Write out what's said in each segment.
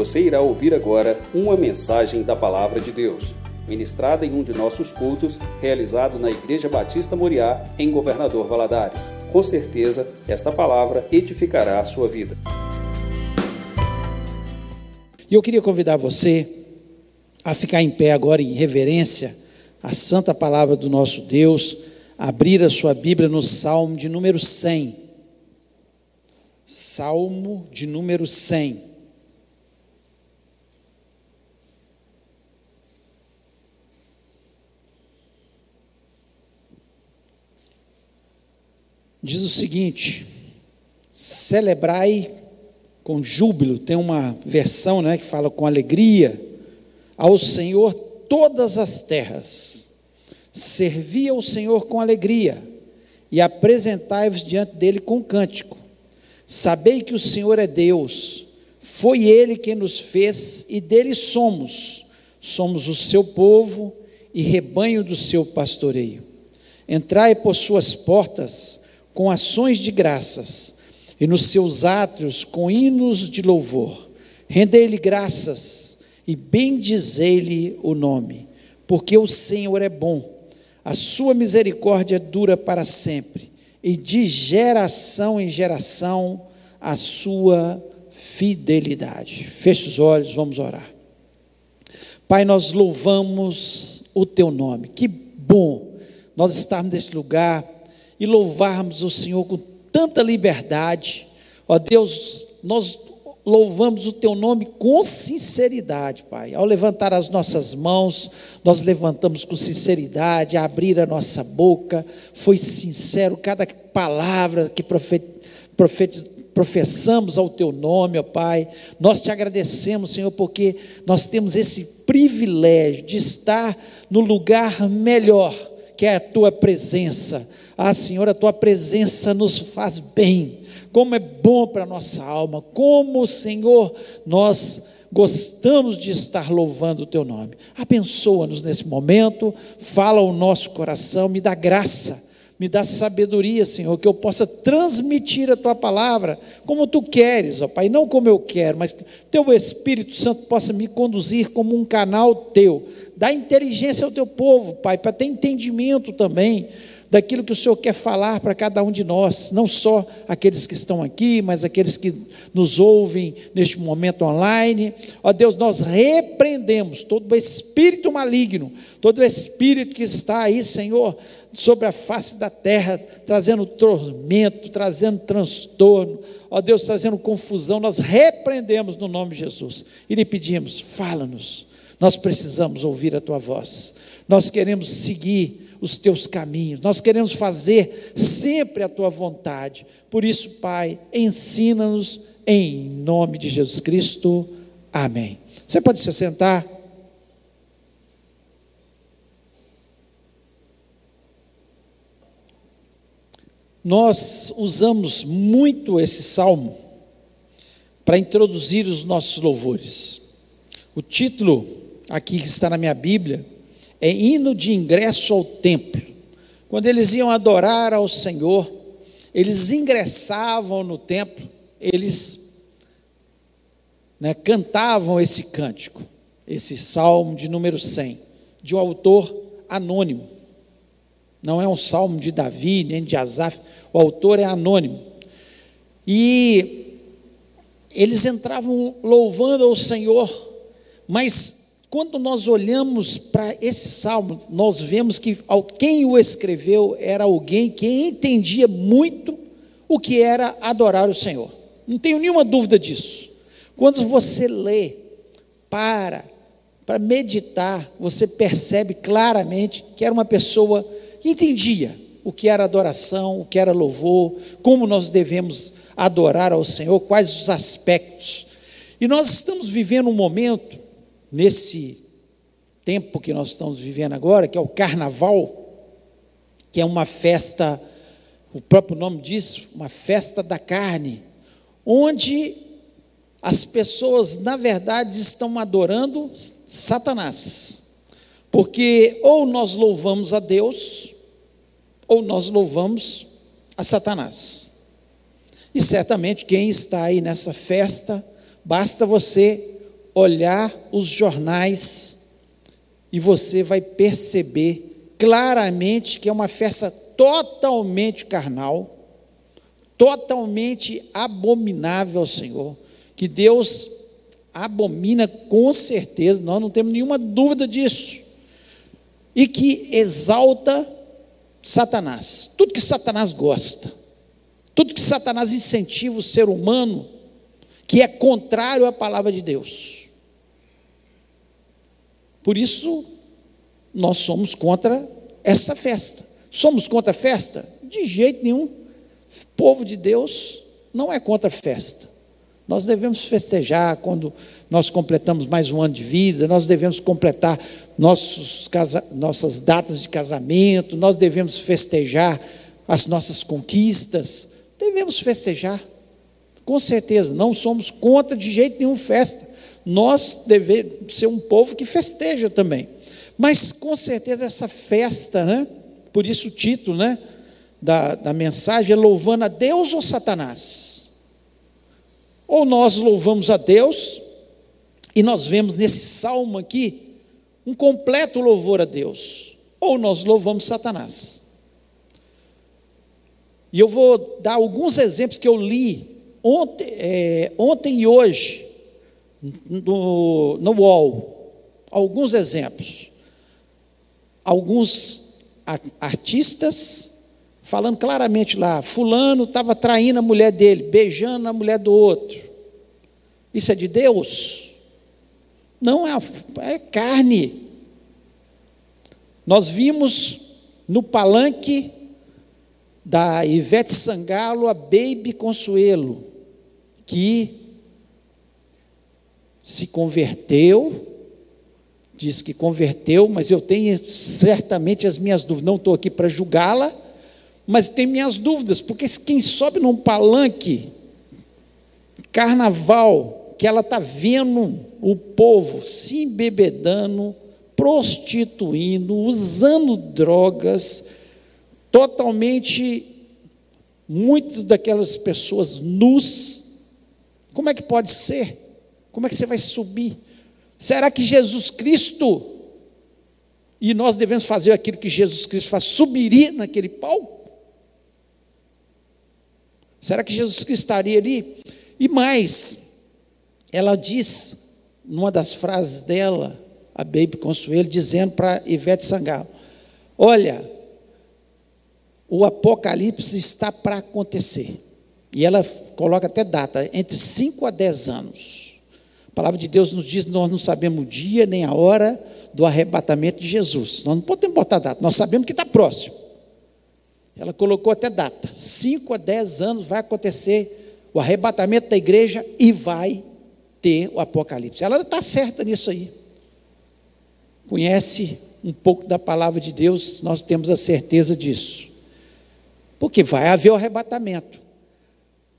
Você irá ouvir agora uma mensagem da Palavra de Deus, ministrada em um de nossos cultos, realizado na Igreja Batista Moriá, em Governador Valadares. Com certeza, esta palavra edificará a sua vida. E eu queria convidar você a ficar em pé agora em reverência à santa palavra do nosso Deus, abrir a sua Bíblia no Salmo de número 100. Salmo de número 100. Diz o seguinte: celebrai com júbilo, tem uma versão né, que fala com alegria, ao Senhor todas as terras, servi ao Senhor com alegria, e apresentai-vos diante dele com cântico. Sabei que o Senhor é Deus, foi Ele quem nos fez e dele somos, somos o seu povo e rebanho do seu pastoreio. Entrai por suas portas com ações de graças e nos seus átrios com hinos de louvor. Rendei-lhe graças e bendizei-lhe o nome, porque o Senhor é bom, a sua misericórdia dura para sempre, e de geração em geração a sua fidelidade. Feche os olhos, vamos orar. Pai, nós louvamos o teu nome. Que bom nós estarmos neste lugar e louvarmos o Senhor com tanta liberdade. Ó Deus, nós louvamos o teu nome com sinceridade, Pai. Ao levantar as nossas mãos, nós levantamos com sinceridade, abrir a nossa boca, foi sincero cada palavra que professamos ao teu nome, ó Pai. Nós te agradecemos, Senhor, porque nós temos esse privilégio de estar no lugar melhor, que é a tua presença ah, Senhor, a tua presença nos faz bem. Como é bom para a nossa alma. Como, Senhor, nós gostamos de estar louvando o teu nome. Abençoa-nos nesse momento, fala o nosso coração, me dá graça, me dá sabedoria, Senhor, que eu possa transmitir a tua palavra como tu queres, ó Pai, não como eu quero, mas que teu Espírito Santo possa me conduzir como um canal teu. Dá inteligência ao teu povo, Pai, para ter entendimento também daquilo que o Senhor quer falar para cada um de nós, não só aqueles que estão aqui, mas aqueles que nos ouvem neste momento online. Ó Deus, nós repreendemos todo o espírito maligno, todo o espírito que está aí, Senhor, sobre a face da terra, trazendo tormento, trazendo transtorno, ó Deus, trazendo confusão. Nós repreendemos no nome de Jesus e lhe pedimos: fala-nos. Nós precisamos ouvir a tua voz. Nós queremos seguir os teus caminhos, nós queremos fazer sempre a tua vontade. Por isso, Pai, ensina-nos em nome de Jesus Cristo. Amém. Você pode se sentar? Nós usamos muito esse salmo para introduzir os nossos louvores. O título aqui que está na minha Bíblia é hino de ingresso ao templo. Quando eles iam adorar ao Senhor, eles ingressavam no templo, eles né, cantavam esse cântico, esse salmo de número 100, de um autor anônimo. Não é um salmo de Davi, nem de Asaf, o autor é anônimo. E eles entravam louvando ao Senhor, mas quando nós olhamos para esse salmo, nós vemos que quem o escreveu era alguém que entendia muito o que era adorar o Senhor. Não tenho nenhuma dúvida disso. Quando você lê, para, para meditar, você percebe claramente que era uma pessoa que entendia o que era adoração, o que era louvor, como nós devemos adorar ao Senhor, quais os aspectos. E nós estamos vivendo um momento nesse tempo que nós estamos vivendo agora, que é o carnaval, que é uma festa, o próprio nome diz, uma festa da carne, onde as pessoas, na verdade, estão adorando Satanás. Porque ou nós louvamos a Deus, ou nós louvamos a Satanás. E certamente quem está aí nessa festa, basta você olhar os jornais e você vai perceber claramente que é uma festa totalmente carnal, totalmente abominável ao Senhor, que Deus abomina com certeza, nós não temos nenhuma dúvida disso, e que exalta Satanás, tudo que Satanás gosta, tudo que Satanás incentiva o ser humano, que é contrário à palavra de Deus. Por isso, nós somos contra essa festa. Somos contra a festa? De jeito nenhum. povo de Deus não é contra a festa. Nós devemos festejar quando nós completamos mais um ano de vida, nós devemos completar nossos casa, nossas datas de casamento, nós devemos festejar as nossas conquistas, devemos festejar, com certeza, não somos contra de jeito nenhum festa, nós devemos ser um povo que festeja também, mas com certeza essa festa, né? por isso o título né, da, da mensagem é louvando a Deus ou Satanás? Ou nós louvamos a Deus, e nós vemos nesse salmo aqui um completo louvor a Deus, ou nós louvamos Satanás. E eu vou dar alguns exemplos que eu li ontem, é, ontem e hoje no, no UOL. Alguns exemplos. Alguns artistas falando claramente lá, fulano estava traindo a mulher dele, beijando a mulher do outro. Isso é de Deus? Não é, é carne. Nós vimos no palanque da Ivete Sangalo a Baby Consuelo, que se converteu, diz que converteu, mas eu tenho certamente as minhas dúvidas, não estou aqui para julgá-la, mas tem minhas dúvidas, porque quem sobe num palanque, carnaval, que ela está vendo o povo se embebedando, prostituindo, usando drogas, totalmente, muitas daquelas pessoas nus, como é que pode ser? Como é que você vai subir? Será que Jesus Cristo, e nós devemos fazer aquilo que Jesus Cristo faz, subiria naquele palco? Será que Jesus Cristo estaria ali? E mais, ela diz, numa das frases dela, a Baby Consuelo, dizendo para Ivete Sangalo: Olha, o Apocalipse está para acontecer. E ela coloca até data, entre 5 a 10 anos. A palavra de Deus nos diz: nós não sabemos o dia nem a hora do arrebatamento de Jesus. Nós não podemos botar data, nós sabemos que está próximo. Ela colocou até data: 5 a 10 anos vai acontecer o arrebatamento da igreja e vai ter o Apocalipse. Ela está certa nisso aí. Conhece um pouco da palavra de Deus, nós temos a certeza disso. Porque vai haver o arrebatamento.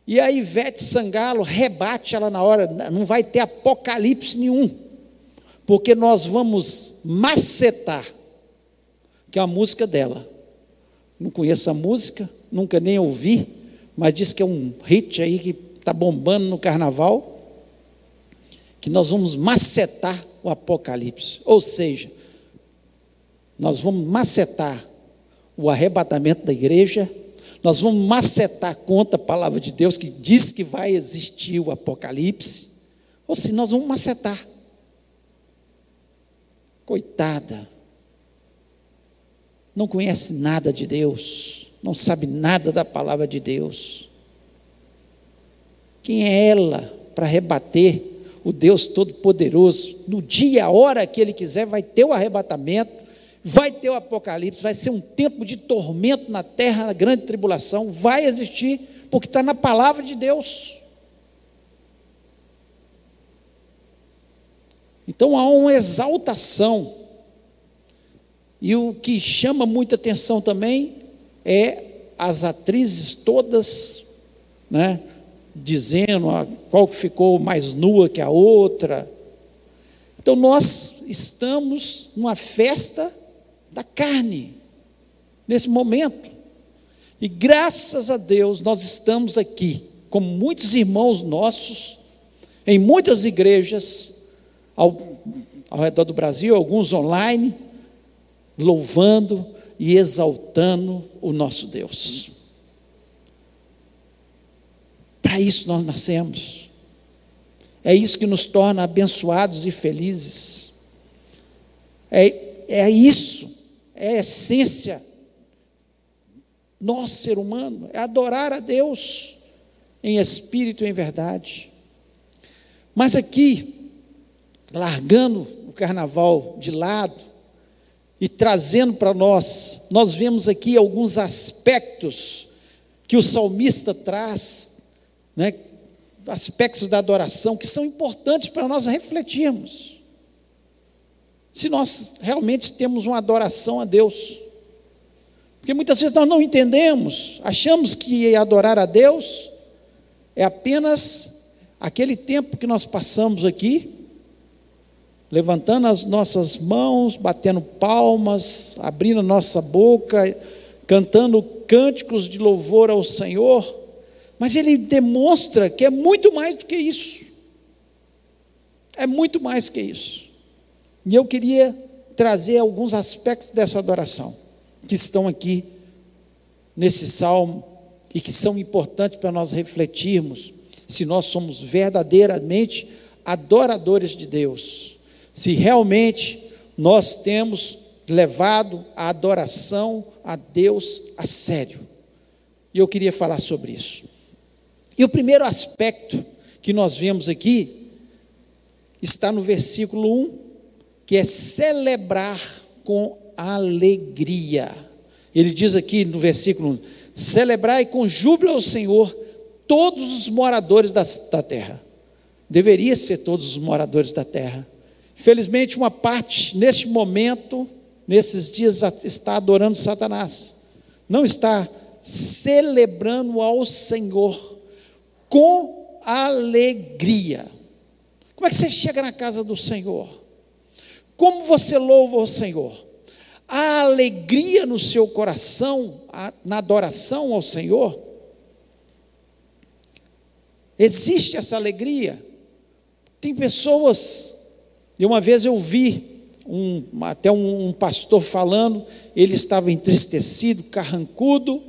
E a Ivete Sangalo rebate ela na hora, não vai ter apocalipse nenhum, porque nós vamos macetar, que é a música dela não conheço a música, nunca nem ouvi, mas diz que é um hit aí que está bombando no carnaval, que nós vamos macetar o Apocalipse. Ou seja, nós vamos macetar o arrebatamento da igreja, nós vamos macetar contra a palavra de Deus que diz que vai existir o Apocalipse, ou se nós vamos macetar. Coitada não conhece nada de Deus, não sabe nada da palavra de Deus. Quem é ela para rebater o Deus Todo-Poderoso? No dia, a hora que Ele quiser, vai ter o arrebatamento, vai ter o apocalipse, vai ser um tempo de tormento na terra, na grande tribulação, vai existir, porque está na palavra de Deus. Então há uma exaltação e o que chama muita atenção também é as atrizes todas, né, dizendo a qual ficou mais nua que a outra. Então nós estamos numa festa da carne nesse momento. E graças a Deus nós estamos aqui, como muitos irmãos nossos, em muitas igrejas, ao, ao redor do Brasil, alguns online, louvando e exaltando o nosso Deus. Para isso nós nascemos. É isso que nos torna abençoados e felizes. É, é isso, é a essência. Nosso ser humano é adorar a Deus em espírito e em verdade. Mas aqui, largando o carnaval de lado e trazendo para nós, nós vemos aqui alguns aspectos que o salmista traz, né, aspectos da adoração que são importantes para nós refletirmos. Se nós realmente temos uma adoração a Deus. Porque muitas vezes nós não entendemos, achamos que adorar a Deus é apenas aquele tempo que nós passamos aqui, levantando as nossas mãos, batendo palmas, abrindo a nossa boca, cantando cânticos de louvor ao Senhor, mas ele demonstra que é muito mais do que isso. É muito mais que isso. E eu queria trazer alguns aspectos dessa adoração que estão aqui nesse salmo e que são importantes para nós refletirmos se nós somos verdadeiramente adoradores de Deus, se realmente nós temos levado a adoração a Deus a sério. E eu queria falar sobre isso. E o primeiro aspecto que nós vemos aqui está no versículo 1, que é celebrar com alegria. Ele diz aqui no versículo 1: celebrai com júbilo ao Senhor todos os moradores da, da terra. Deveria ser todos os moradores da terra. Infelizmente, uma parte, neste momento, nesses dias, está adorando Satanás, não está celebrando ao Senhor com alegria. Como é que você chega na casa do Senhor? Como você louva o Senhor? A alegria no seu coração, na adoração ao Senhor? Existe essa alegria? Tem pessoas, e uma vez eu vi um, até um, um pastor falando, ele estava entristecido, carrancudo,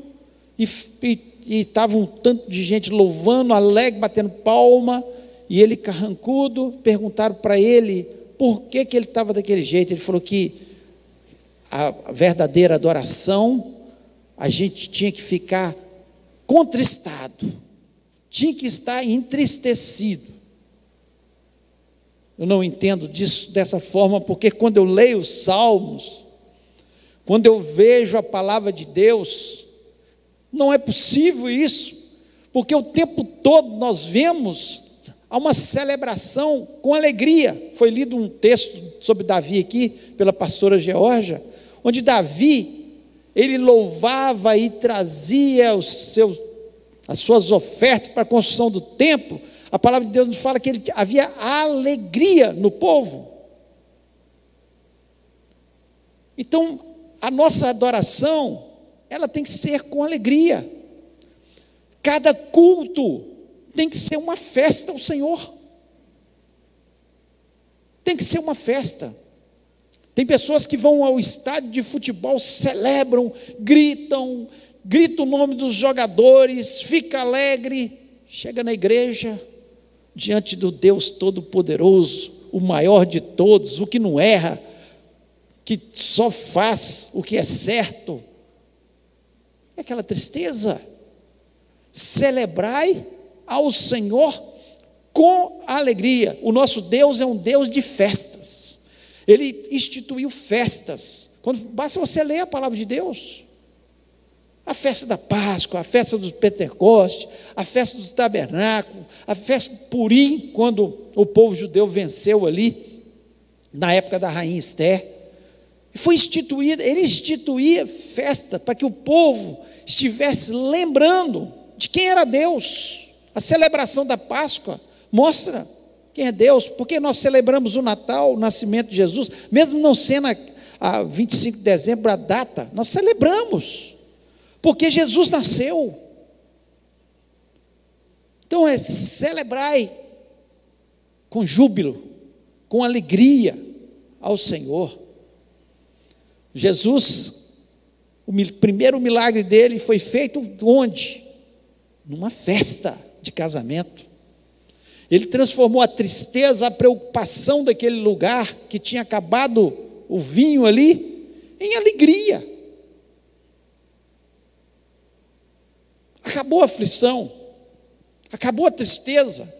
e, e e estava um tanto de gente louvando, alegre, batendo palma, e ele carrancudo, perguntaram para ele por que, que ele estava daquele jeito. Ele falou que a verdadeira adoração, a gente tinha que ficar contristado, tinha que estar entristecido. Eu não entendo disso dessa forma, porque quando eu leio os salmos, quando eu vejo a palavra de Deus, não é possível isso, porque o tempo todo nós vemos há uma celebração com alegria. Foi lido um texto sobre Davi aqui pela pastora Georgia, onde Davi ele louvava e trazia os seus, as suas ofertas para a construção do templo. A palavra de Deus nos fala que ele, havia alegria no povo. Então, a nossa adoração ela tem que ser com alegria. Cada culto tem que ser uma festa ao Senhor. Tem que ser uma festa. Tem pessoas que vão ao estádio de futebol, celebram, gritam, grita o nome dos jogadores, fica alegre, chega na igreja, diante do Deus Todo-Poderoso, o maior de todos, o que não erra, que só faz o que é certo, é aquela tristeza. Celebrai ao Senhor com alegria. O nosso Deus é um Deus de festas. Ele instituiu festas. Quando basta você ler a palavra de Deus. A festa da Páscoa, a festa do Pentecoste, a festa do tabernáculo, a festa do Purim, quando o povo judeu venceu ali, na época da rainha Esther. Foi instituída, ele instituía festa para que o povo estivesse lembrando de quem era Deus. A celebração da Páscoa mostra quem é Deus, porque nós celebramos o Natal, o nascimento de Jesus, mesmo não sendo a, a 25 de dezembro a data, nós celebramos, porque Jesus nasceu. Então é celebrai com júbilo, com alegria ao Senhor. Jesus, o primeiro milagre dele foi feito onde? Numa festa de casamento. Ele transformou a tristeza, a preocupação daquele lugar que tinha acabado o vinho ali, em alegria. Acabou a aflição, acabou a tristeza,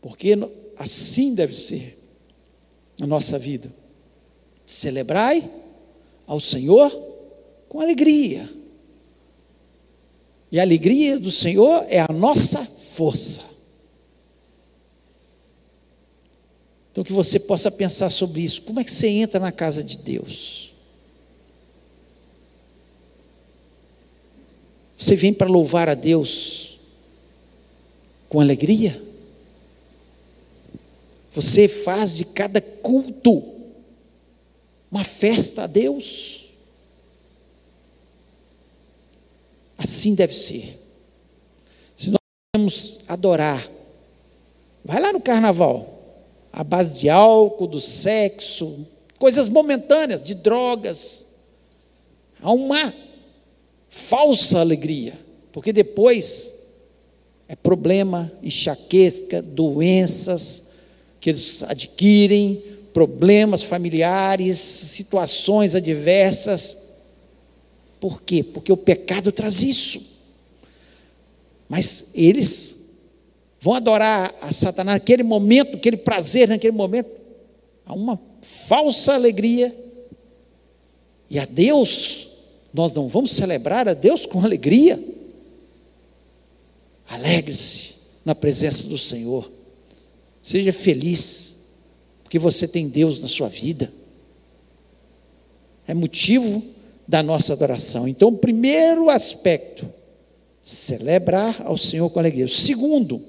porque assim deve ser na nossa vida. Celebrai ao Senhor com alegria. E a alegria do Senhor é a nossa força. Então que você possa pensar sobre isso. Como é que você entra na casa de Deus? Você vem para louvar a Deus com alegria? Você faz de cada culto uma festa a Deus? Assim deve ser. Se nós queremos adorar, vai lá no carnaval, a base de álcool, do sexo, coisas momentâneas, de drogas. Há uma falsa alegria, porque depois é problema, enxaqueca, doenças que eles adquirem, problemas familiares, situações adversas. Por quê? Porque o pecado traz isso. Mas eles vão adorar a Satanás naquele momento, aquele prazer naquele momento, há uma falsa alegria. E a Deus, nós não vamos celebrar a Deus com alegria. Alegre-se na presença do Senhor. Seja feliz, porque você tem Deus na sua vida. É motivo da nossa adoração. Então, o primeiro aspecto, celebrar ao Senhor com alegria. O segundo, o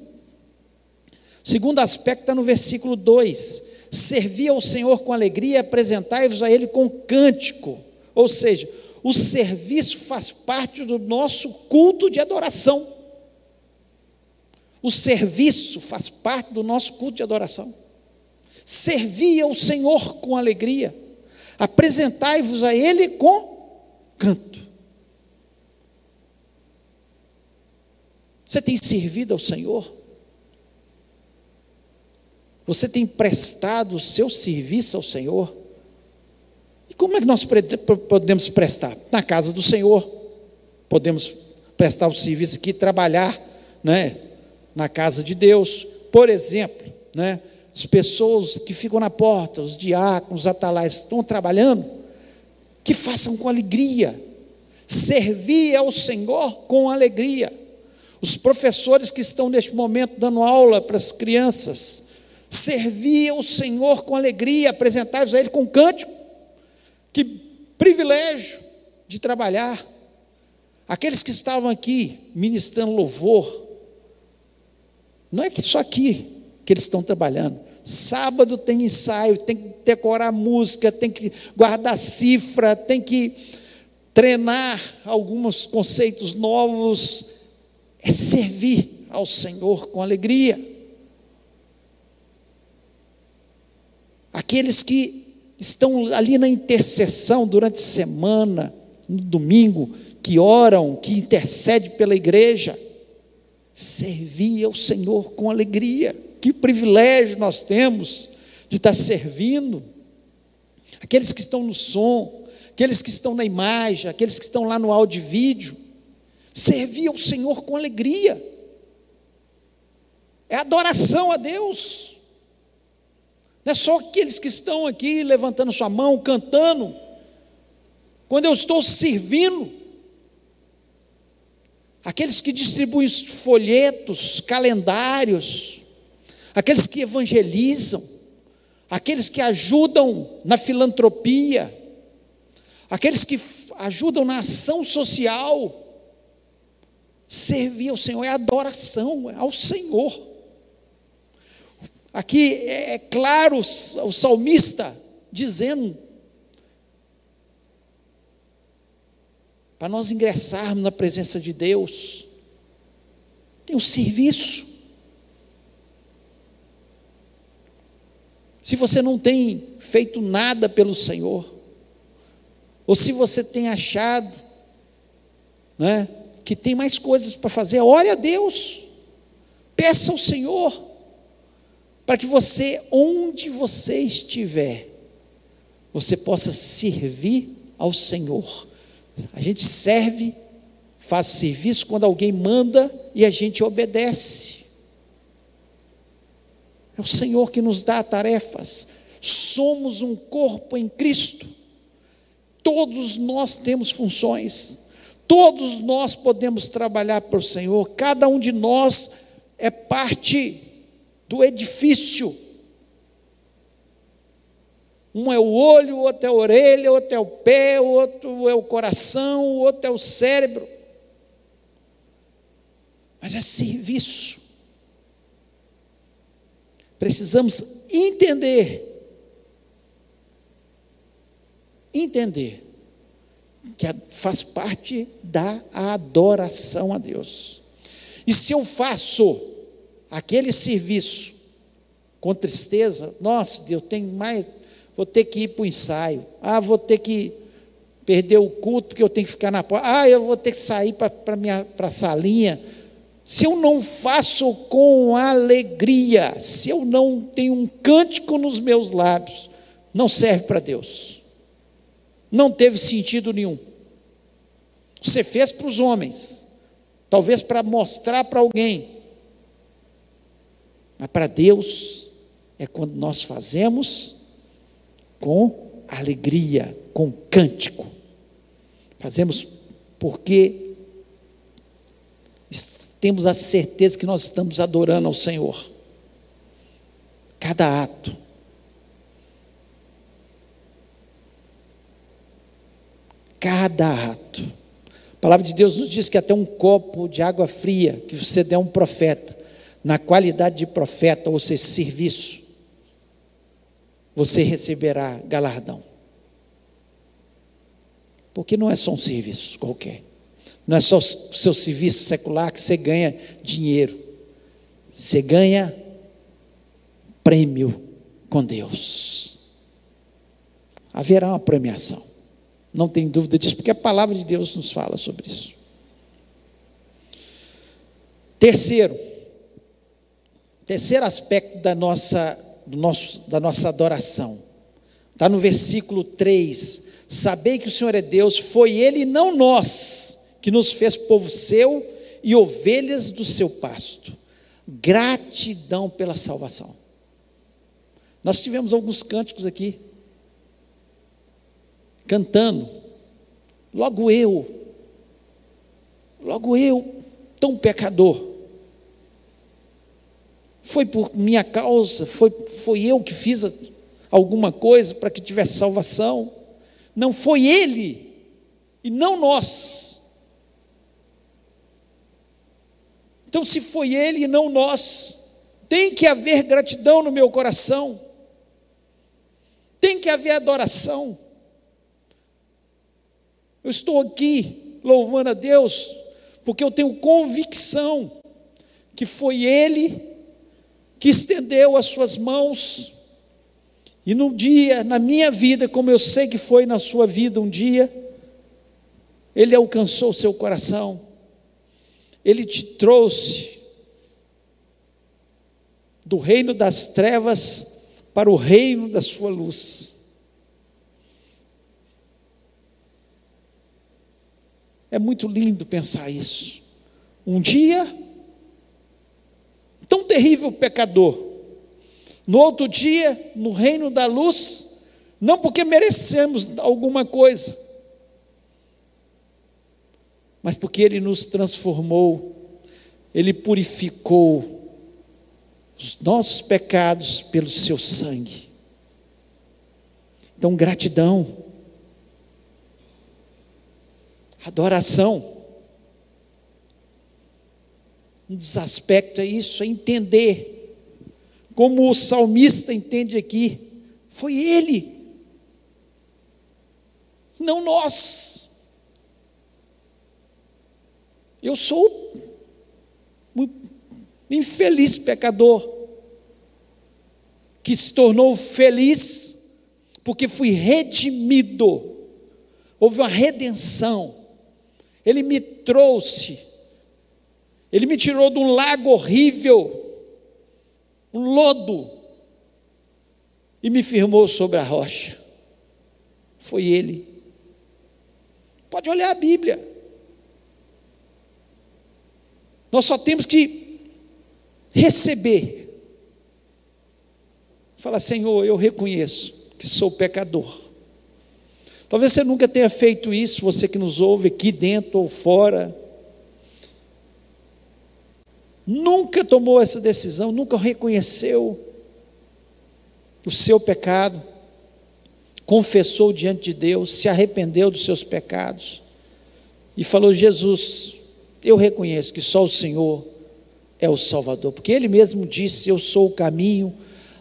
segundo aspecto está no versículo 2: servir ao Senhor com alegria e apresentai-vos a Ele com cântico. Ou seja, o serviço faz parte do nosso culto de adoração. O serviço faz parte do nosso culto de adoração. Servir ao Senhor com alegria, apresentai-vos a Ele com canto. Você tem servido ao Senhor? Você tem prestado o seu serviço ao Senhor? E como é que nós podemos prestar? Na casa do Senhor. Podemos prestar o serviço aqui, trabalhar né, na casa de Deus. Por exemplo, né, as pessoas que ficam na porta, os diáconos, os atalais, estão trabalhando que façam com alegria, servir ao Senhor com alegria. Os professores que estão neste momento dando aula para as crianças, servir ao Senhor com alegria, apresentar-vos a Ele com cântico. Que privilégio de trabalhar. Aqueles que estavam aqui ministrando louvor, não é que só aqui que eles estão trabalhando. Sábado tem ensaio, tem que decorar música, tem que guardar cifra, tem que treinar alguns conceitos novos. É servir ao Senhor com alegria. Aqueles que estão ali na intercessão durante a semana, no domingo, que oram, que intercedem pela igreja, servir ao Senhor com alegria. Que privilégio nós temos de estar servindo. Aqueles que estão no som, aqueles que estão na imagem, aqueles que estão lá no áudio e vídeo. Servir ao Senhor com alegria. É adoração a Deus. Não é só aqueles que estão aqui levantando sua mão, cantando. Quando eu estou servindo, aqueles que distribuem folhetos, calendários, aqueles que evangelizam, aqueles que ajudam na filantropia, aqueles que ajudam na ação social. Servir ao Senhor é adoração é ao Senhor. Aqui é, é claro o salmista dizendo para nós ingressarmos na presença de Deus, tem um serviço. Se você não tem feito nada pelo Senhor, ou se você tem achado né, que tem mais coisas para fazer, ore a Deus, peça ao Senhor, para que você, onde você estiver, você possa servir ao Senhor. A gente serve, faz serviço quando alguém manda e a gente obedece. É o Senhor que nos dá tarefas. Somos um corpo em Cristo. Todos nós temos funções. Todos nós podemos trabalhar para o Senhor. Cada um de nós é parte do edifício. Um é o olho, outro é a orelha, outro é o pé, outro é o coração, o outro é o cérebro. Mas é serviço. Precisamos entender, entender, que faz parte da adoração a Deus. E se eu faço aquele serviço com tristeza, nossa, Deus, tem mais, vou ter que ir para o ensaio, ah, vou ter que perder o culto porque eu tenho que ficar na porta, ah, eu vou ter que sair para a salinha. Se eu não faço com alegria, se eu não tenho um cântico nos meus lábios, não serve para Deus. Não teve sentido nenhum. Você fez para os homens, talvez para mostrar para alguém, mas para Deus é quando nós fazemos com alegria, com cântico. Fazemos porque temos a certeza que nós estamos adorando ao Senhor. Cada ato. Cada ato. A palavra de Deus nos diz que até um copo de água fria que você der a um profeta, na qualidade de profeta, ou seja, serviço, você receberá galardão. Porque não é só um serviço qualquer. Não é só o seu serviço secular que você ganha dinheiro. Você ganha prêmio com Deus. Haverá uma premiação. Não tem dúvida disso, porque a palavra de Deus nos fala sobre isso. Terceiro, Terceiro aspecto da nossa, do nosso, da nossa adoração. Está no versículo 3. Sabei que o Senhor é Deus, foi Ele, não nós, que nos fez povo seu e ovelhas do seu pasto. Gratidão pela salvação. Nós tivemos alguns cânticos aqui, cantando. Logo eu, logo eu, tão pecador foi por minha causa, foi, foi eu que fiz alguma coisa para que tivesse salvação. Não foi ele, e não nós. Então, se foi ele e não nós, tem que haver gratidão no meu coração, tem que haver adoração. Eu estou aqui louvando a Deus, porque eu tenho convicção que foi Ele que estendeu as suas mãos, e num dia, na minha vida, como eu sei que foi na sua vida um dia, Ele alcançou o seu coração, Ele te trouxe do reino das trevas para o reino da sua luz. É muito lindo pensar isso. Um dia tão terrível pecador. No outro dia, no reino da luz, não porque merecemos alguma coisa, mas porque Ele nos transformou, Ele purificou os nossos pecados pelo Seu sangue. Então, gratidão, adoração. Um dos aspectos é isso, é entender, como o salmista entende aqui, foi ele, não nós. Eu sou um infeliz pecador, que se tornou feliz porque fui redimido. Houve uma redenção. Ele me trouxe. Ele me tirou de um lago horrível, um lodo, e me firmou sobre a rocha. Foi Ele. Pode olhar a Bíblia. Nós só temos que receber. Fala, Senhor, eu reconheço que sou pecador. Talvez você nunca tenha feito isso, você que nos ouve aqui dentro ou fora. Nunca tomou essa decisão, nunca reconheceu o seu pecado, confessou diante de Deus, se arrependeu dos seus pecados e falou: Jesus, eu reconheço que só o Senhor é o Salvador, porque Ele mesmo disse: Eu sou o caminho,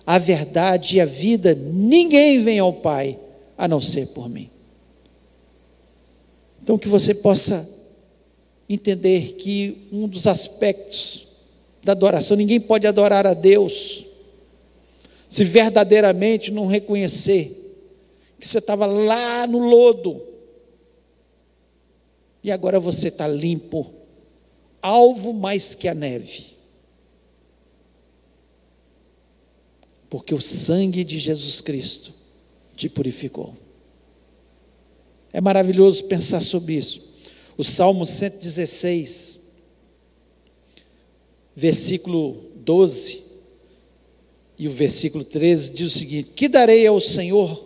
a verdade e a vida, ninguém vem ao Pai a não ser por mim. Então, que você possa entender que um dos aspectos da adoração, ninguém pode adorar a Deus se verdadeiramente não reconhecer que você estava lá no lodo. E agora você está limpo alvo mais que a neve. Porque o sangue de Jesus Cristo te purificou. É maravilhoso pensar sobre isso. O Salmo 116, versículo 12 e o versículo 13 diz o seguinte: Que darei ao Senhor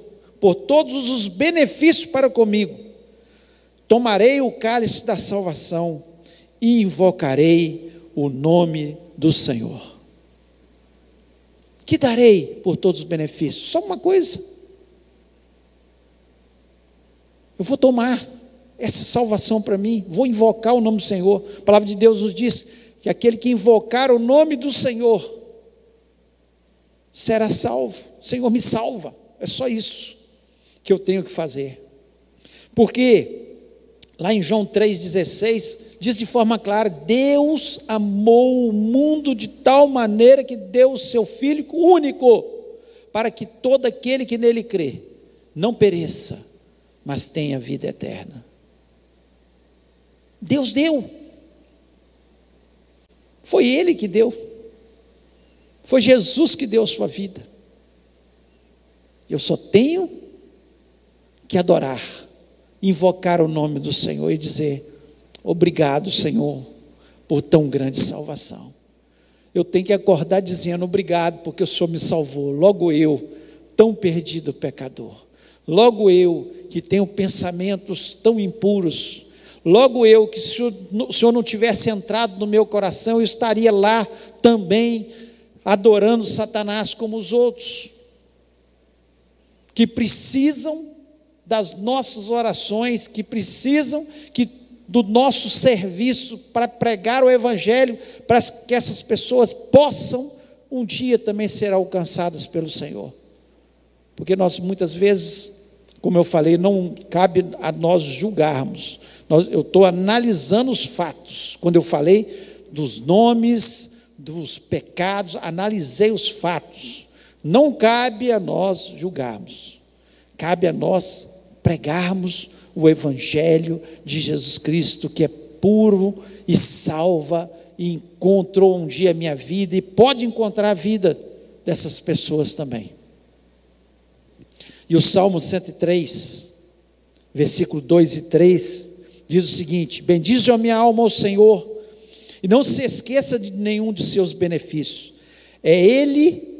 por todos os benefícios para comigo? Tomarei o cálice da salvação e invocarei o nome do Senhor. Que darei por todos os benefícios? Só uma coisa. Eu vou tomar essa salvação para mim, vou invocar o nome do Senhor. A palavra de Deus nos diz que aquele que invocar o nome do Senhor será salvo. Senhor me salva. É só isso que eu tenho que fazer. Porque lá em João 3,16, diz de forma clara: Deus amou o mundo de tal maneira que deu o seu Filho único, para que todo aquele que nele crê não pereça, mas tenha vida eterna. Deus deu. Foi Ele que deu. Foi Jesus que deu a sua vida. Eu só tenho que adorar, invocar o nome do Senhor e dizer: Obrigado, Senhor, por tão grande salvação. Eu tenho que acordar dizendo obrigado, porque o Senhor me salvou. Logo eu, tão perdido pecador. Logo eu, que tenho pensamentos tão impuros. Logo eu, que se o Senhor não tivesse entrado no meu coração, eu estaria lá também adorando Satanás como os outros. Que precisam das nossas orações, que precisam que do nosso serviço para pregar o Evangelho, para que essas pessoas possam um dia também ser alcançadas pelo Senhor. Porque nós muitas vezes, como eu falei, não cabe a nós julgarmos. eu estou analisando os fatos. Quando eu falei dos nomes, dos pecados, analisei os fatos. Não cabe a nós julgarmos. Cabe a nós pregarmos o Evangelho de Jesus Cristo, que é puro e salva, e encontrou um dia a minha vida, e pode encontrar a vida dessas pessoas também. E o Salmo 103, versículo 2 e 3, diz o seguinte: Bendize a minha alma ao Senhor, e não se esqueça de nenhum de seus benefícios. É Ele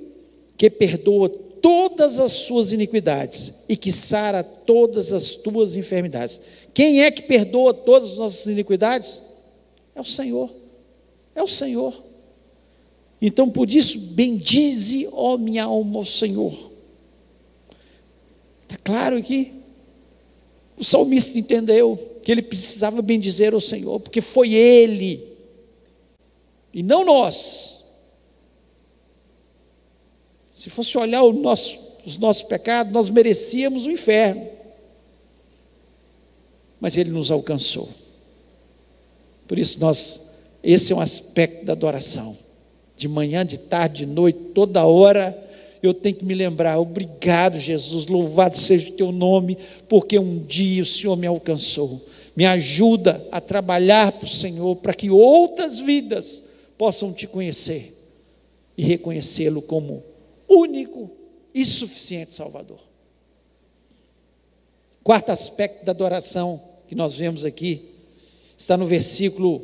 que perdoa todas as suas iniquidades e que sara todas as tuas enfermidades. Quem é que perdoa todas as nossas iniquidades? É o Senhor. É o Senhor. Então, por isso, bendize, ó minha alma, ao Senhor. Está claro aqui? O salmista entendeu que ele precisava bendizer o Senhor, porque foi ele, e não nós, se fosse olhar nosso, os nossos pecados, nós merecíamos o inferno. Mas Ele nos alcançou. Por isso, nós, esse é um aspecto da adoração. De manhã, de tarde, de noite, toda hora, eu tenho que me lembrar: obrigado, Jesus, louvado seja o teu nome, porque um dia o Senhor me alcançou. Me ajuda a trabalhar para o Senhor, para que outras vidas possam te conhecer e reconhecê-lo como único e suficiente Salvador. Quarto aspecto da adoração que nós vemos aqui está no versículo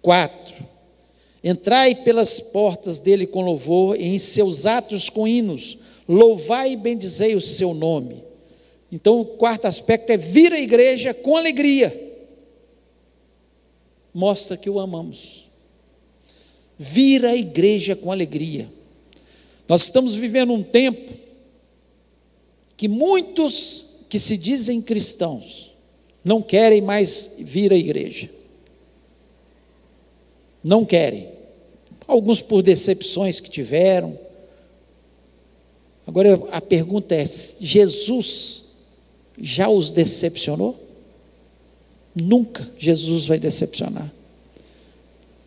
4. Entrai pelas portas dele com louvor, e em seus atos com hinos, louvai e bendizei o seu nome. Então, o quarto aspecto é vir à igreja com alegria. Mostra que o amamos. Vir à igreja com alegria. Nós estamos vivendo um tempo que muitos que se dizem cristãos não querem mais vir à igreja. Não querem. Alguns por decepções que tiveram. Agora a pergunta é: Jesus já os decepcionou? Nunca Jesus vai decepcionar.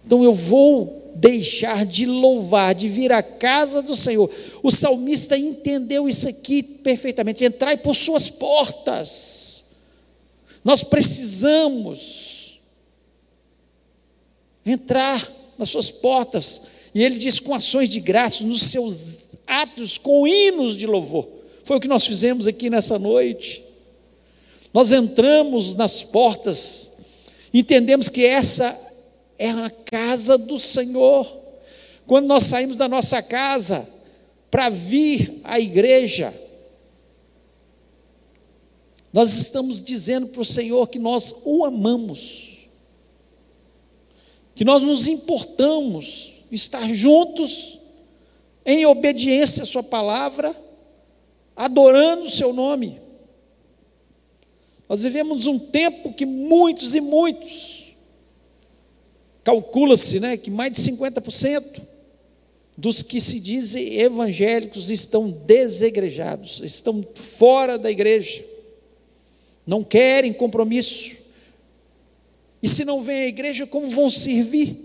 Então eu vou deixar de louvar, de vir à casa do Senhor. O salmista entendeu isso aqui perfeitamente. Entrai por suas portas. Nós precisamos entrar nas suas portas. E ele diz com ações de graça, nos seus atos, com hinos de louvor. Foi o que nós fizemos aqui nessa noite. Nós entramos nas portas, entendemos que essa é a casa do Senhor. Quando nós saímos da nossa casa para vir à igreja, nós estamos dizendo para o Senhor que nós o amamos, que nós nos importamos estar juntos, em obediência à Sua palavra, adorando o Seu nome. Nós vivemos um tempo que muitos e muitos, calcula-se né, que mais de 50% dos que se dizem evangélicos estão desegrejados, estão fora da igreja, não querem compromisso. E se não vêm à igreja, como vão servir?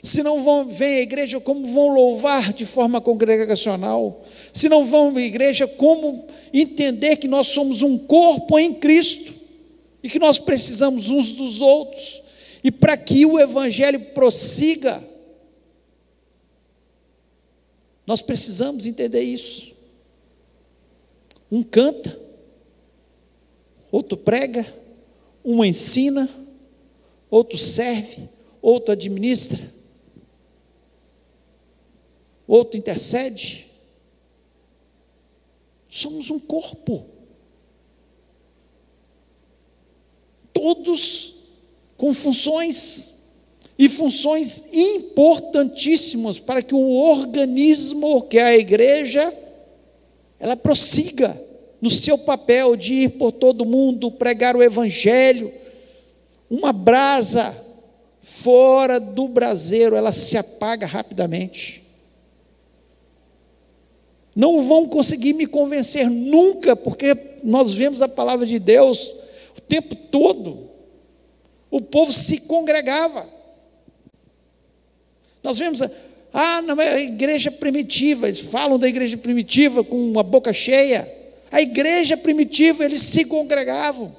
Se não vão, vêm à igreja, como vão louvar de forma congregacional? Se não vão à igreja, como entender que nós somos um corpo em Cristo e que nós precisamos uns dos outros? E para que o evangelho prossiga, nós precisamos entender isso. Um canta, outro prega, um ensina, outro serve, outro administra, outro intercede. Somos um corpo. Todos com funções e funções importantíssimas para que o organismo, que é a igreja, ela prossiga no seu papel de ir por todo mundo, pregar o evangelho. Uma brasa fora do braseiro, ela se apaga rapidamente. Não vão conseguir me convencer nunca, porque nós vemos a palavra de Deus o tempo todo. O povo se congregava. Nós vemos, ah, não é a igreja primitiva, eles falam da igreja primitiva com uma boca cheia. A igreja primitiva, eles se congregavam,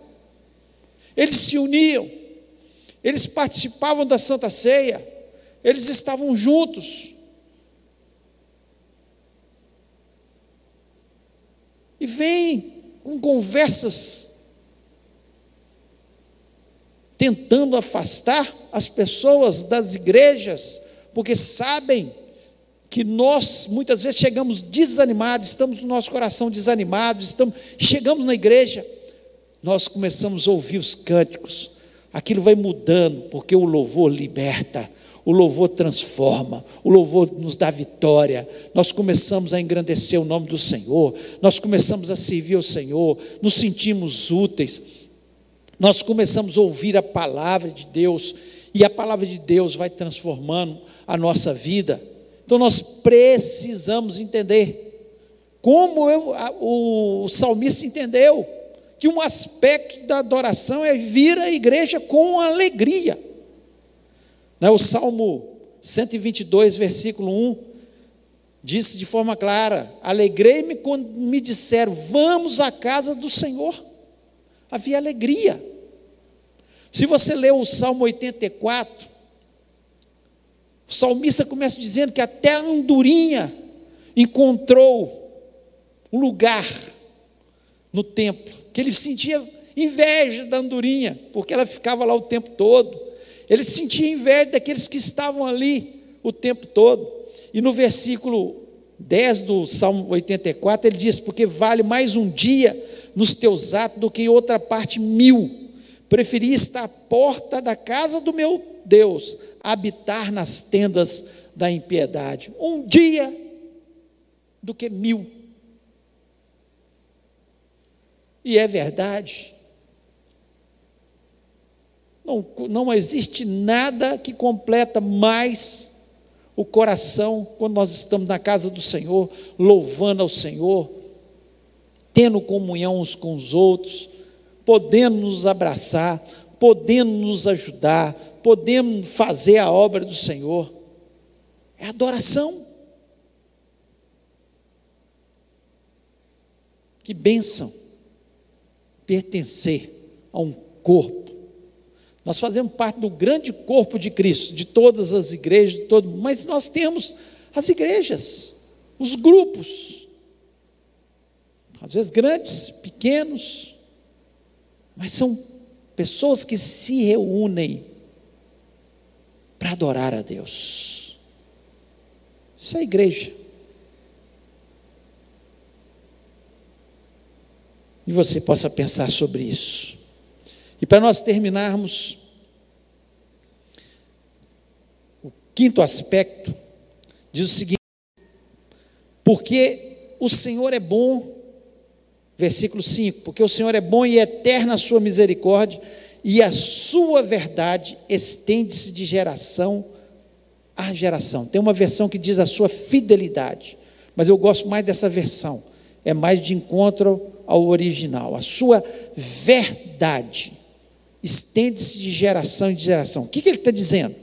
eles se uniam, eles participavam da Santa Ceia, eles estavam juntos. E vem com conversas tentando afastar as pessoas das igrejas, porque sabem que nós muitas vezes chegamos desanimados, estamos no nosso coração desanimado, estamos, chegamos na igreja, nós começamos a ouvir os cânticos, aquilo vai mudando, porque o louvor liberta, o louvor transforma, o louvor nos dá vitória. Nós começamos a engrandecer o nome do Senhor, nós começamos a servir ao Senhor, nos sentimos úteis, nós começamos a ouvir a palavra de Deus, e a palavra de Deus vai transformando a nossa vida. Então nós precisamos entender. Como eu, o salmista entendeu que um aspecto da adoração é vir à igreja com alegria. Né, o Salmo 122, versículo 1, disse de forma clara: Alegrei-me quando me disseram, vamos à casa do Senhor. Havia alegria. Se você ler o Salmo 84, o salmista começa dizendo que até a andorinha encontrou um lugar no templo, que ele sentia inveja da andorinha, porque ela ficava lá o tempo todo. Ele sentia inveja daqueles que estavam ali o tempo todo. E no versículo 10 do Salmo 84, ele diz: Porque vale mais um dia nos teus atos do que em outra parte mil. Preferi estar à porta da casa do meu Deus, habitar nas tendas da impiedade. Um dia do que mil. E é verdade. Não, não existe nada que completa mais o coração quando nós estamos na casa do Senhor, louvando ao Senhor, tendo comunhão uns com os outros, podendo nos abraçar, podendo nos ajudar, podendo fazer a obra do Senhor. É adoração. Que bênção pertencer a um corpo nós fazemos parte do grande corpo de Cristo, de todas as igrejas, de todo, mas nós temos as igrejas, os grupos, às vezes grandes, pequenos, mas são pessoas que se reúnem para adorar a Deus. Isso é igreja. E você possa pensar sobre isso. E para nós terminarmos, o quinto aspecto diz o seguinte: porque o Senhor é bom, versículo 5: porque o Senhor é bom e eterna a sua misericórdia, e a sua verdade estende-se de geração a geração. Tem uma versão que diz a sua fidelidade, mas eu gosto mais dessa versão, é mais de encontro ao original, a sua verdade estende-se de geração em geração. O que, que ele está dizendo?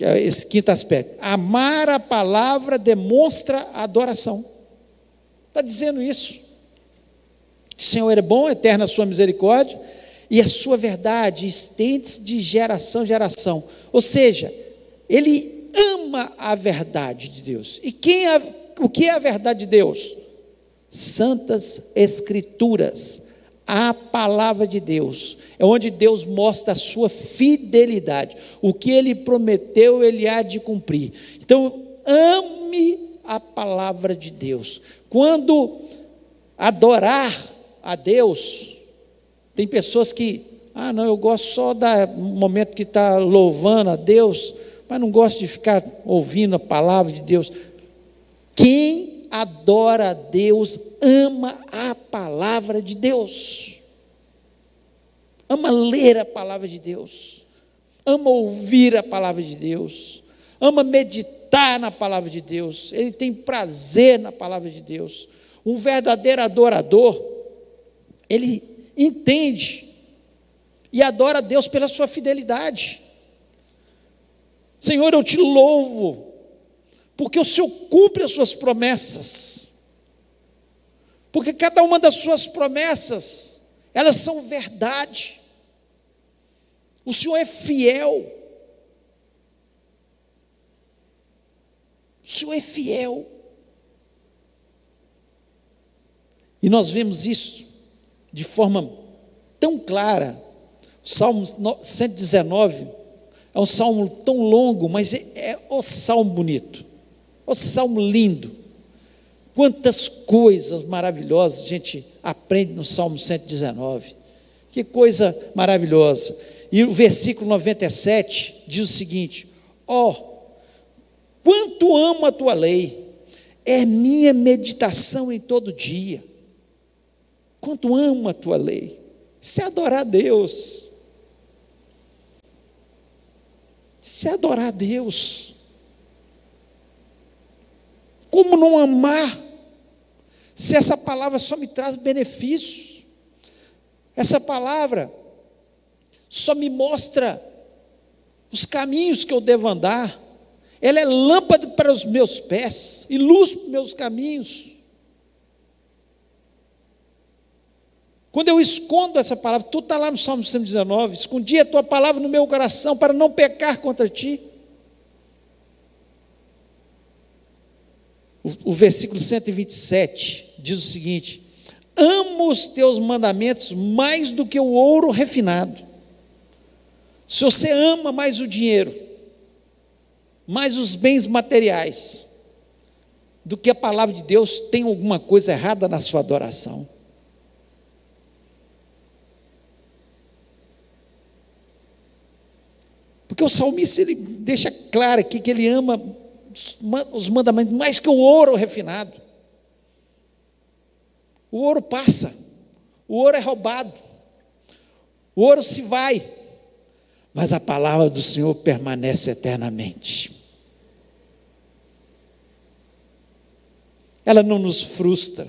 É esse quinto aspecto. Amar a palavra demonstra adoração. Está dizendo isso. Senhor é bom, eterna a sua misericórdia, e a sua verdade estende-se de geração em geração. Ou seja, ele ama a verdade de Deus. E quem é, o que é a verdade de Deus? Santas Escrituras a palavra de Deus. É onde Deus mostra a sua fidelidade. O que ele prometeu, ele há de cumprir. Então, ame a palavra de Deus. Quando adorar a Deus, tem pessoas que, ah, não, eu gosto só do momento que está louvando a Deus, mas não gosto de ficar ouvindo a palavra de Deus. Quem adora a Deus, ama a palavra de Deus, ama ler a palavra de Deus, ama ouvir a palavra de Deus, ama meditar na palavra de Deus, ele tem prazer na palavra de Deus. Um verdadeiro adorador, ele entende e adora a Deus pela sua fidelidade. Senhor, eu te louvo porque o Senhor cumpre as suas promessas. Porque cada uma das suas promessas, elas são verdade. O Senhor é fiel. O Senhor é fiel. E nós vemos isso de forma tão clara. O Salmo 119 é um salmo tão longo, mas é, é o salmo bonito. O salmo lindo. Quantas coisas maravilhosas a gente aprende no Salmo 119. Que coisa maravilhosa. E o versículo 97 diz o seguinte: Ó, oh, quanto amo a tua lei, é minha meditação em todo dia. Quanto amo a tua lei. Se adorar a Deus. Se adorar a Deus. Como não amar se essa palavra só me traz benefícios? Essa palavra só me mostra os caminhos que eu devo andar. Ela é lâmpada para os meus pés e luz para os meus caminhos. Quando eu escondo essa palavra, tu está lá no Salmo 119, escondi a tua palavra no meu coração para não pecar contra ti. O, o versículo 127 diz o seguinte: Amo os teus mandamentos mais do que o ouro refinado. Se você ama mais o dinheiro, mais os bens materiais, do que a palavra de Deus, tem alguma coisa errada na sua adoração. Porque o salmista ele deixa claro aqui que ele ama os mandamentos mais que o ouro refinado. O ouro passa, o ouro é roubado, o ouro se vai, mas a palavra do Senhor permanece eternamente. Ela não nos frustra,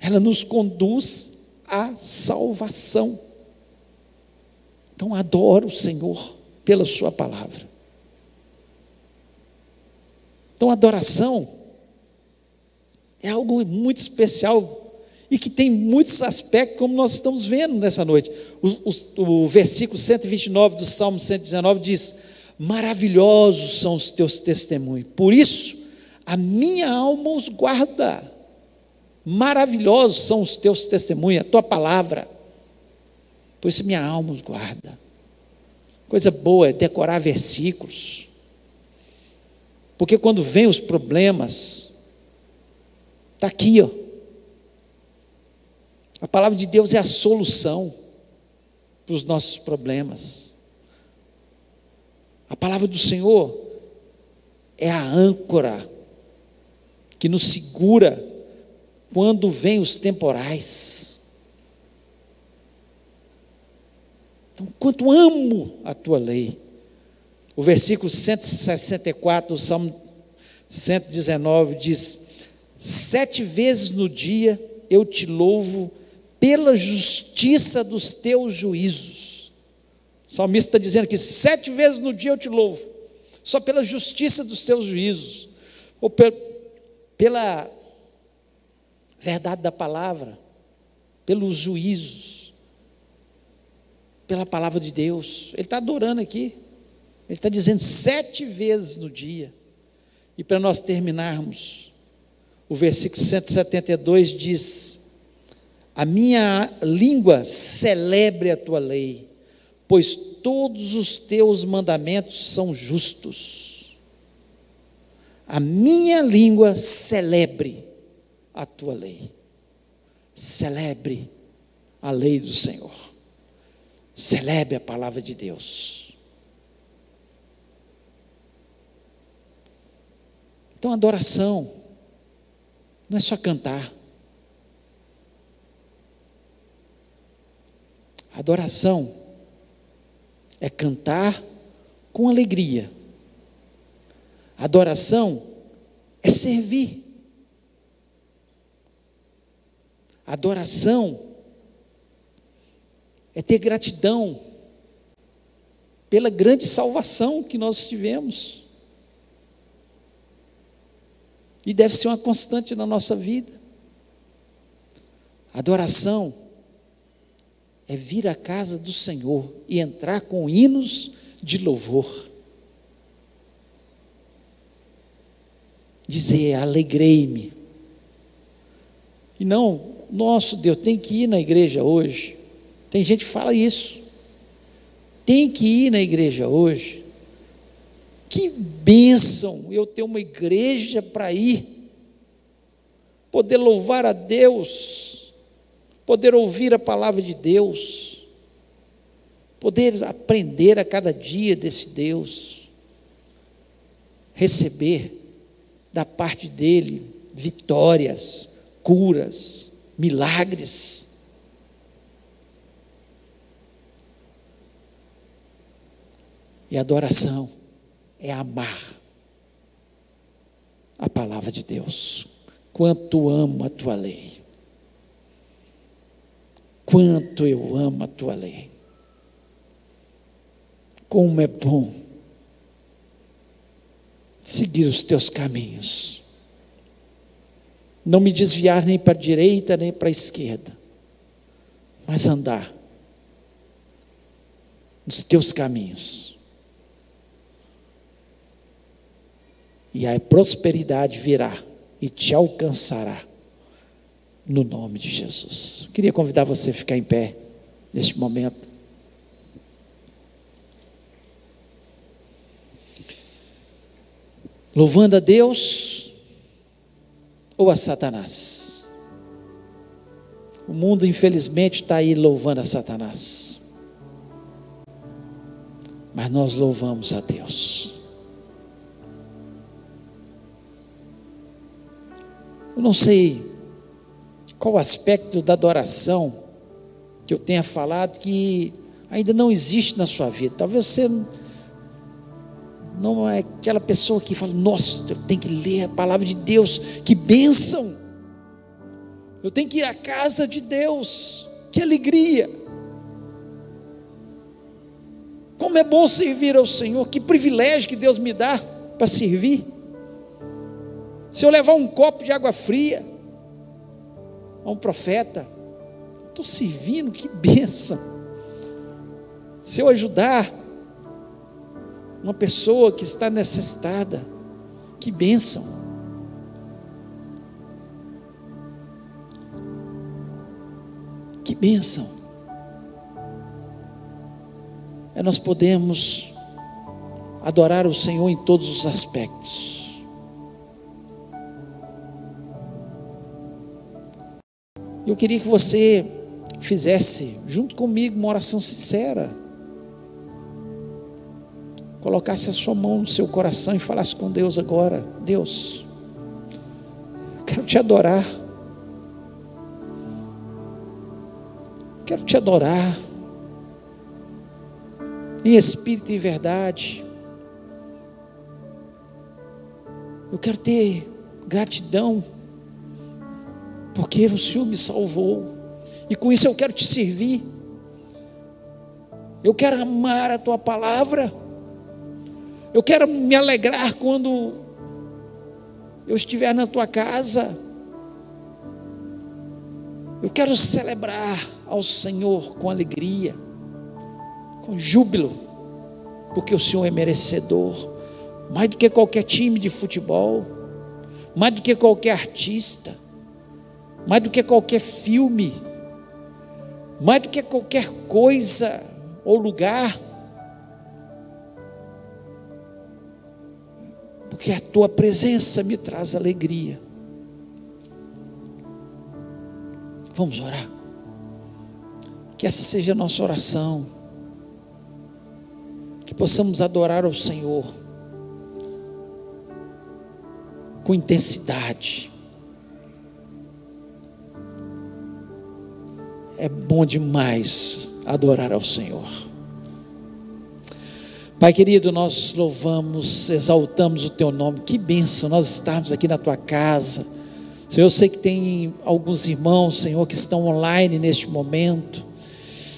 ela nos conduz à salvação. Então, adoro o Senhor pela Sua palavra. Então, adoração é algo muito especial e que tem muitos aspectos, como nós estamos vendo nessa noite. O, o, o versículo 129 do Salmo 119 diz: Maravilhosos são os teus testemunhos, por isso a minha alma os guarda. Maravilhosos são os teus testemunhos, a tua palavra. Por isso minha alma os guarda. Coisa boa é decorar versículos. Porque quando vem os problemas, está aqui, ó. A palavra de Deus é a solução para os nossos problemas. A palavra do Senhor é a âncora que nos segura quando vêm os temporais. Então, quanto amo a tua lei. O versículo 164 do Salmo 119 diz: Sete vezes no dia eu te louvo pela justiça dos teus juízos. O salmista está dizendo que sete vezes no dia eu te louvo, só pela justiça dos teus juízos, ou pela verdade da palavra, pelos juízos pela palavra de Deus. Ele está adorando aqui. Ele está dizendo sete vezes no dia. E para nós terminarmos, o versículo 172 diz: A minha língua celebre a tua lei, pois todos os teus mandamentos são justos. A minha língua celebre a tua lei. Celebre a lei do Senhor. Celebre a palavra de Deus. Então, adoração não é só cantar. Adoração é cantar com alegria. Adoração é servir. Adoração é ter gratidão pela grande salvação que nós tivemos. E deve ser uma constante na nossa vida. Adoração é vir à casa do Senhor e entrar com hinos de louvor. Dizer, alegrei-me. E não, nosso Deus, tem que ir na igreja hoje. Tem gente que fala isso. Tem que ir na igreja hoje. Que bênção eu ter uma igreja para ir, poder louvar a Deus, poder ouvir a palavra de Deus, poder aprender a cada dia desse Deus, receber da parte dele vitórias, curas, milagres. E adoração é amar a palavra de Deus. Quanto amo a tua lei. Quanto eu amo a tua lei. Como é bom seguir os teus caminhos. Não me desviar nem para a direita nem para a esquerda, mas andar nos teus caminhos. E a prosperidade virá e te alcançará no nome de Jesus. Queria convidar você a ficar em pé neste momento. Louvando a Deus ou a Satanás? O mundo, infelizmente, está aí louvando a Satanás. Mas nós louvamos a Deus. Eu não sei qual aspecto da adoração que eu tenha falado que ainda não existe na sua vida. Talvez você não é aquela pessoa que fala, nossa, eu tenho que ler a palavra de Deus, que bênção. Eu tenho que ir à casa de Deus, que alegria. Como é bom servir ao Senhor, que privilégio que Deus me dá para servir. Se eu levar um copo de água fria a um profeta, estou servindo, que benção. Se eu ajudar uma pessoa que está necessitada, que bênção. Que bênção. É nós podemos adorar o Senhor em todos os aspectos. Eu queria que você fizesse, junto comigo, uma oração sincera. Colocasse a sua mão no seu coração e falasse com Deus agora: Deus, quero te adorar. Quero te adorar em espírito e verdade. Eu quero ter gratidão, porque o Senhor me salvou, e com isso eu quero te servir. Eu quero amar a tua palavra. Eu quero me alegrar quando eu estiver na tua casa. Eu quero celebrar ao Senhor com alegria com júbilo, porque o Senhor é merecedor, mais do que qualquer time de futebol, mais do que qualquer artista, mais do que qualquer filme, mais do que qualquer coisa ou lugar, porque a tua presença me traz alegria. Vamos orar. Que essa seja a nossa oração que possamos adorar ao Senhor com intensidade. É bom demais adorar ao Senhor. Pai querido, nós louvamos, exaltamos o Teu nome. Que benção nós estarmos aqui na Tua casa. Senhor, eu sei que tem alguns irmãos, Senhor, que estão online neste momento.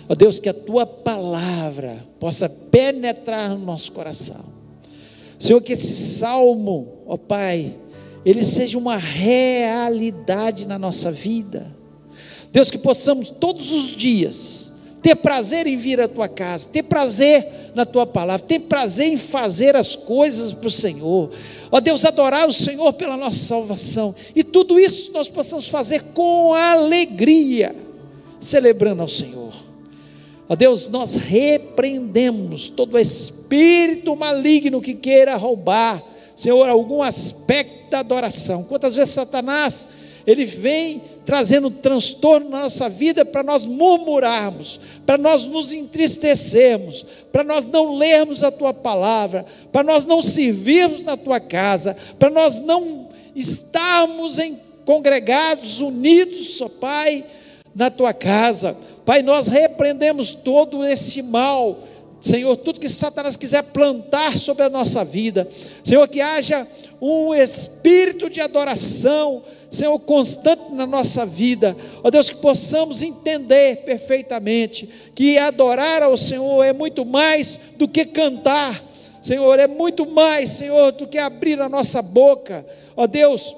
Ó Deus, que a tua palavra possa penetrar no nosso coração. Senhor, que esse salmo, ó Pai, ele seja uma realidade na nossa vida. Deus, que possamos todos os dias ter prazer em vir à tua casa, ter prazer na tua palavra, ter prazer em fazer as coisas para o Senhor. Ó Deus, adorar o Senhor pela nossa salvação. E tudo isso nós possamos fazer com alegria, celebrando ao Senhor. Ó Deus, nós repreendemos todo espírito maligno que queira roubar, Senhor, algum aspecto da adoração. Quantas vezes Satanás, ele vem trazendo transtorno na nossa vida para nós murmurarmos, para nós nos entristecermos, para nós não lermos a tua palavra, para nós não servirmos na tua casa, para nós não estarmos em congregados, unidos, ó Pai, na tua casa. Pai, nós repreendemos todo esse mal, Senhor, tudo que Satanás quiser plantar sobre a nossa vida, Senhor, que haja um espírito de adoração, Senhor, constante na nossa vida, ó Deus, que possamos entender perfeitamente que adorar ao Senhor é muito mais do que cantar, Senhor, é muito mais, Senhor, do que abrir a nossa boca, ó Deus,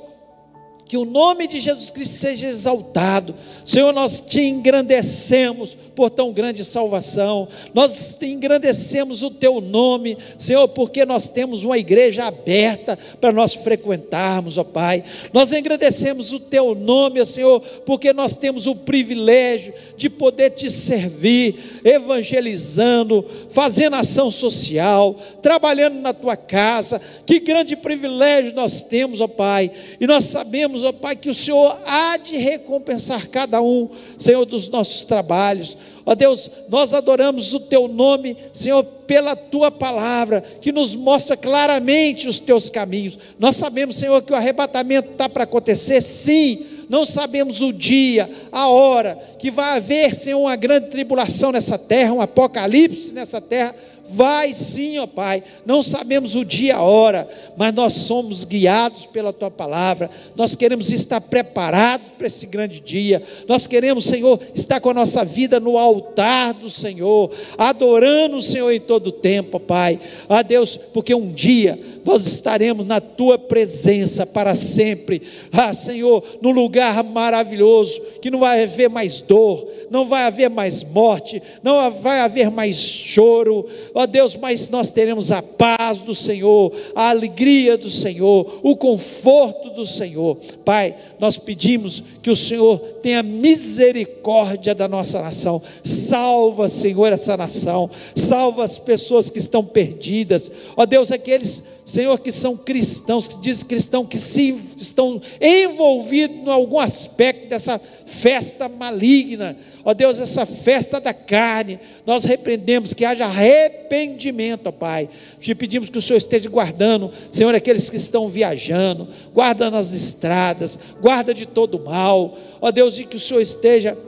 que o nome de Jesus Cristo seja exaltado. Senhor, nós te engrandecemos por tão grande salvação, nós te engrandecemos o teu nome, Senhor, porque nós temos uma igreja aberta para nós frequentarmos, ó Pai. Nós engrandecemos o teu nome, ó Senhor, porque nós temos o privilégio de poder te servir, evangelizando, fazendo ação social, trabalhando na tua casa. Que grande privilégio nós temos, ó Pai. E nós sabemos, ó Pai, que o Senhor há de recompensar cada um, Senhor, dos nossos trabalhos. Ó Deus, nós adoramos o Teu nome, Senhor, pela Tua palavra, que nos mostra claramente os Teus caminhos. Nós sabemos, Senhor, que o arrebatamento está para acontecer, sim. Não sabemos o dia, a hora, que vai haver, Senhor, uma grande tribulação nessa terra, um apocalipse nessa terra Vai sim, ó Pai. Não sabemos o dia, a hora, mas nós somos guiados pela tua palavra. Nós queremos estar preparados para esse grande dia. Nós queremos, Senhor, estar com a nossa vida no altar do Senhor, adorando o Senhor em todo o tempo, ó Pai. Ah, Deus, porque um dia nós estaremos na tua presença para sempre. Ah, Senhor, num lugar maravilhoso, que não vai haver mais dor, não vai haver mais morte, não vai haver mais choro. Ó Deus, mas nós teremos a paz do Senhor, a alegria do Senhor, o conforto do Senhor. Pai, nós pedimos que o Senhor tenha misericórdia da nossa nação. Salva, Senhor, essa nação. Salva as pessoas que estão perdidas. Ó Deus, aqueles, Senhor, que são cristãos, que dizem cristão, que se estão envolvidos em algum aspecto dessa festa maligna. Ó Deus, essa festa da carne, nós repreendemos que haja arrependimento, ó Pai. Te pedimos que o Senhor esteja guardando, Senhor, aqueles que estão viajando, guarda nas estradas, guarda de todo mal. Ó Deus, e que o Senhor esteja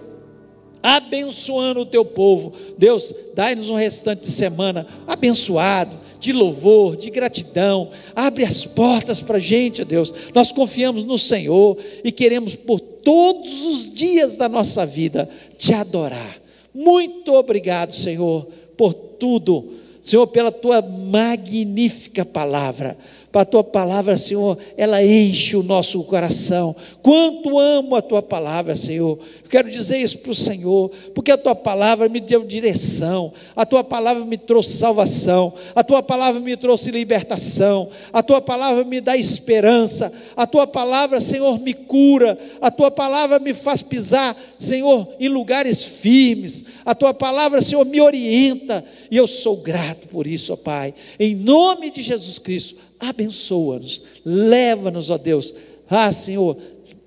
abençoando o teu povo. Deus, dai-nos um restante de semana abençoado, de louvor, de gratidão. Abre as portas para a gente, ó Deus. Nós confiamos no Senhor e queremos por todos os dias da nossa vida te adorar. Muito obrigado, Senhor, por tudo. Senhor, pela tua magnífica palavra. Para a tua palavra, Senhor, ela enche o nosso coração. Quanto amo a tua palavra, Senhor. Quero dizer isso para o Senhor, porque a tua palavra me deu direção, a tua palavra me trouxe salvação, a tua palavra me trouxe libertação, a tua palavra me dá esperança, a tua palavra, Senhor, me cura, a tua palavra me faz pisar, Senhor, em lugares firmes, a tua palavra, Senhor, me orienta, e eu sou grato por isso, ó Pai. Em nome de Jesus Cristo, abençoa-nos, leva-nos, ó Deus. Ah, Senhor,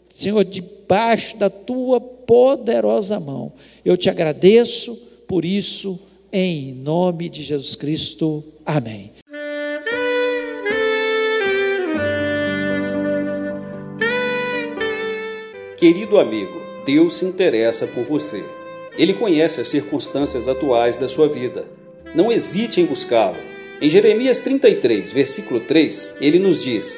Senhor, debaixo da tua poderosa mão. Eu te agradeço por isso, em nome de Jesus Cristo. Amém. Querido amigo, Deus se interessa por você. Ele conhece as circunstâncias atuais da sua vida. Não hesite em buscá-lo em Jeremias 33, versículo 3, ele nos diz: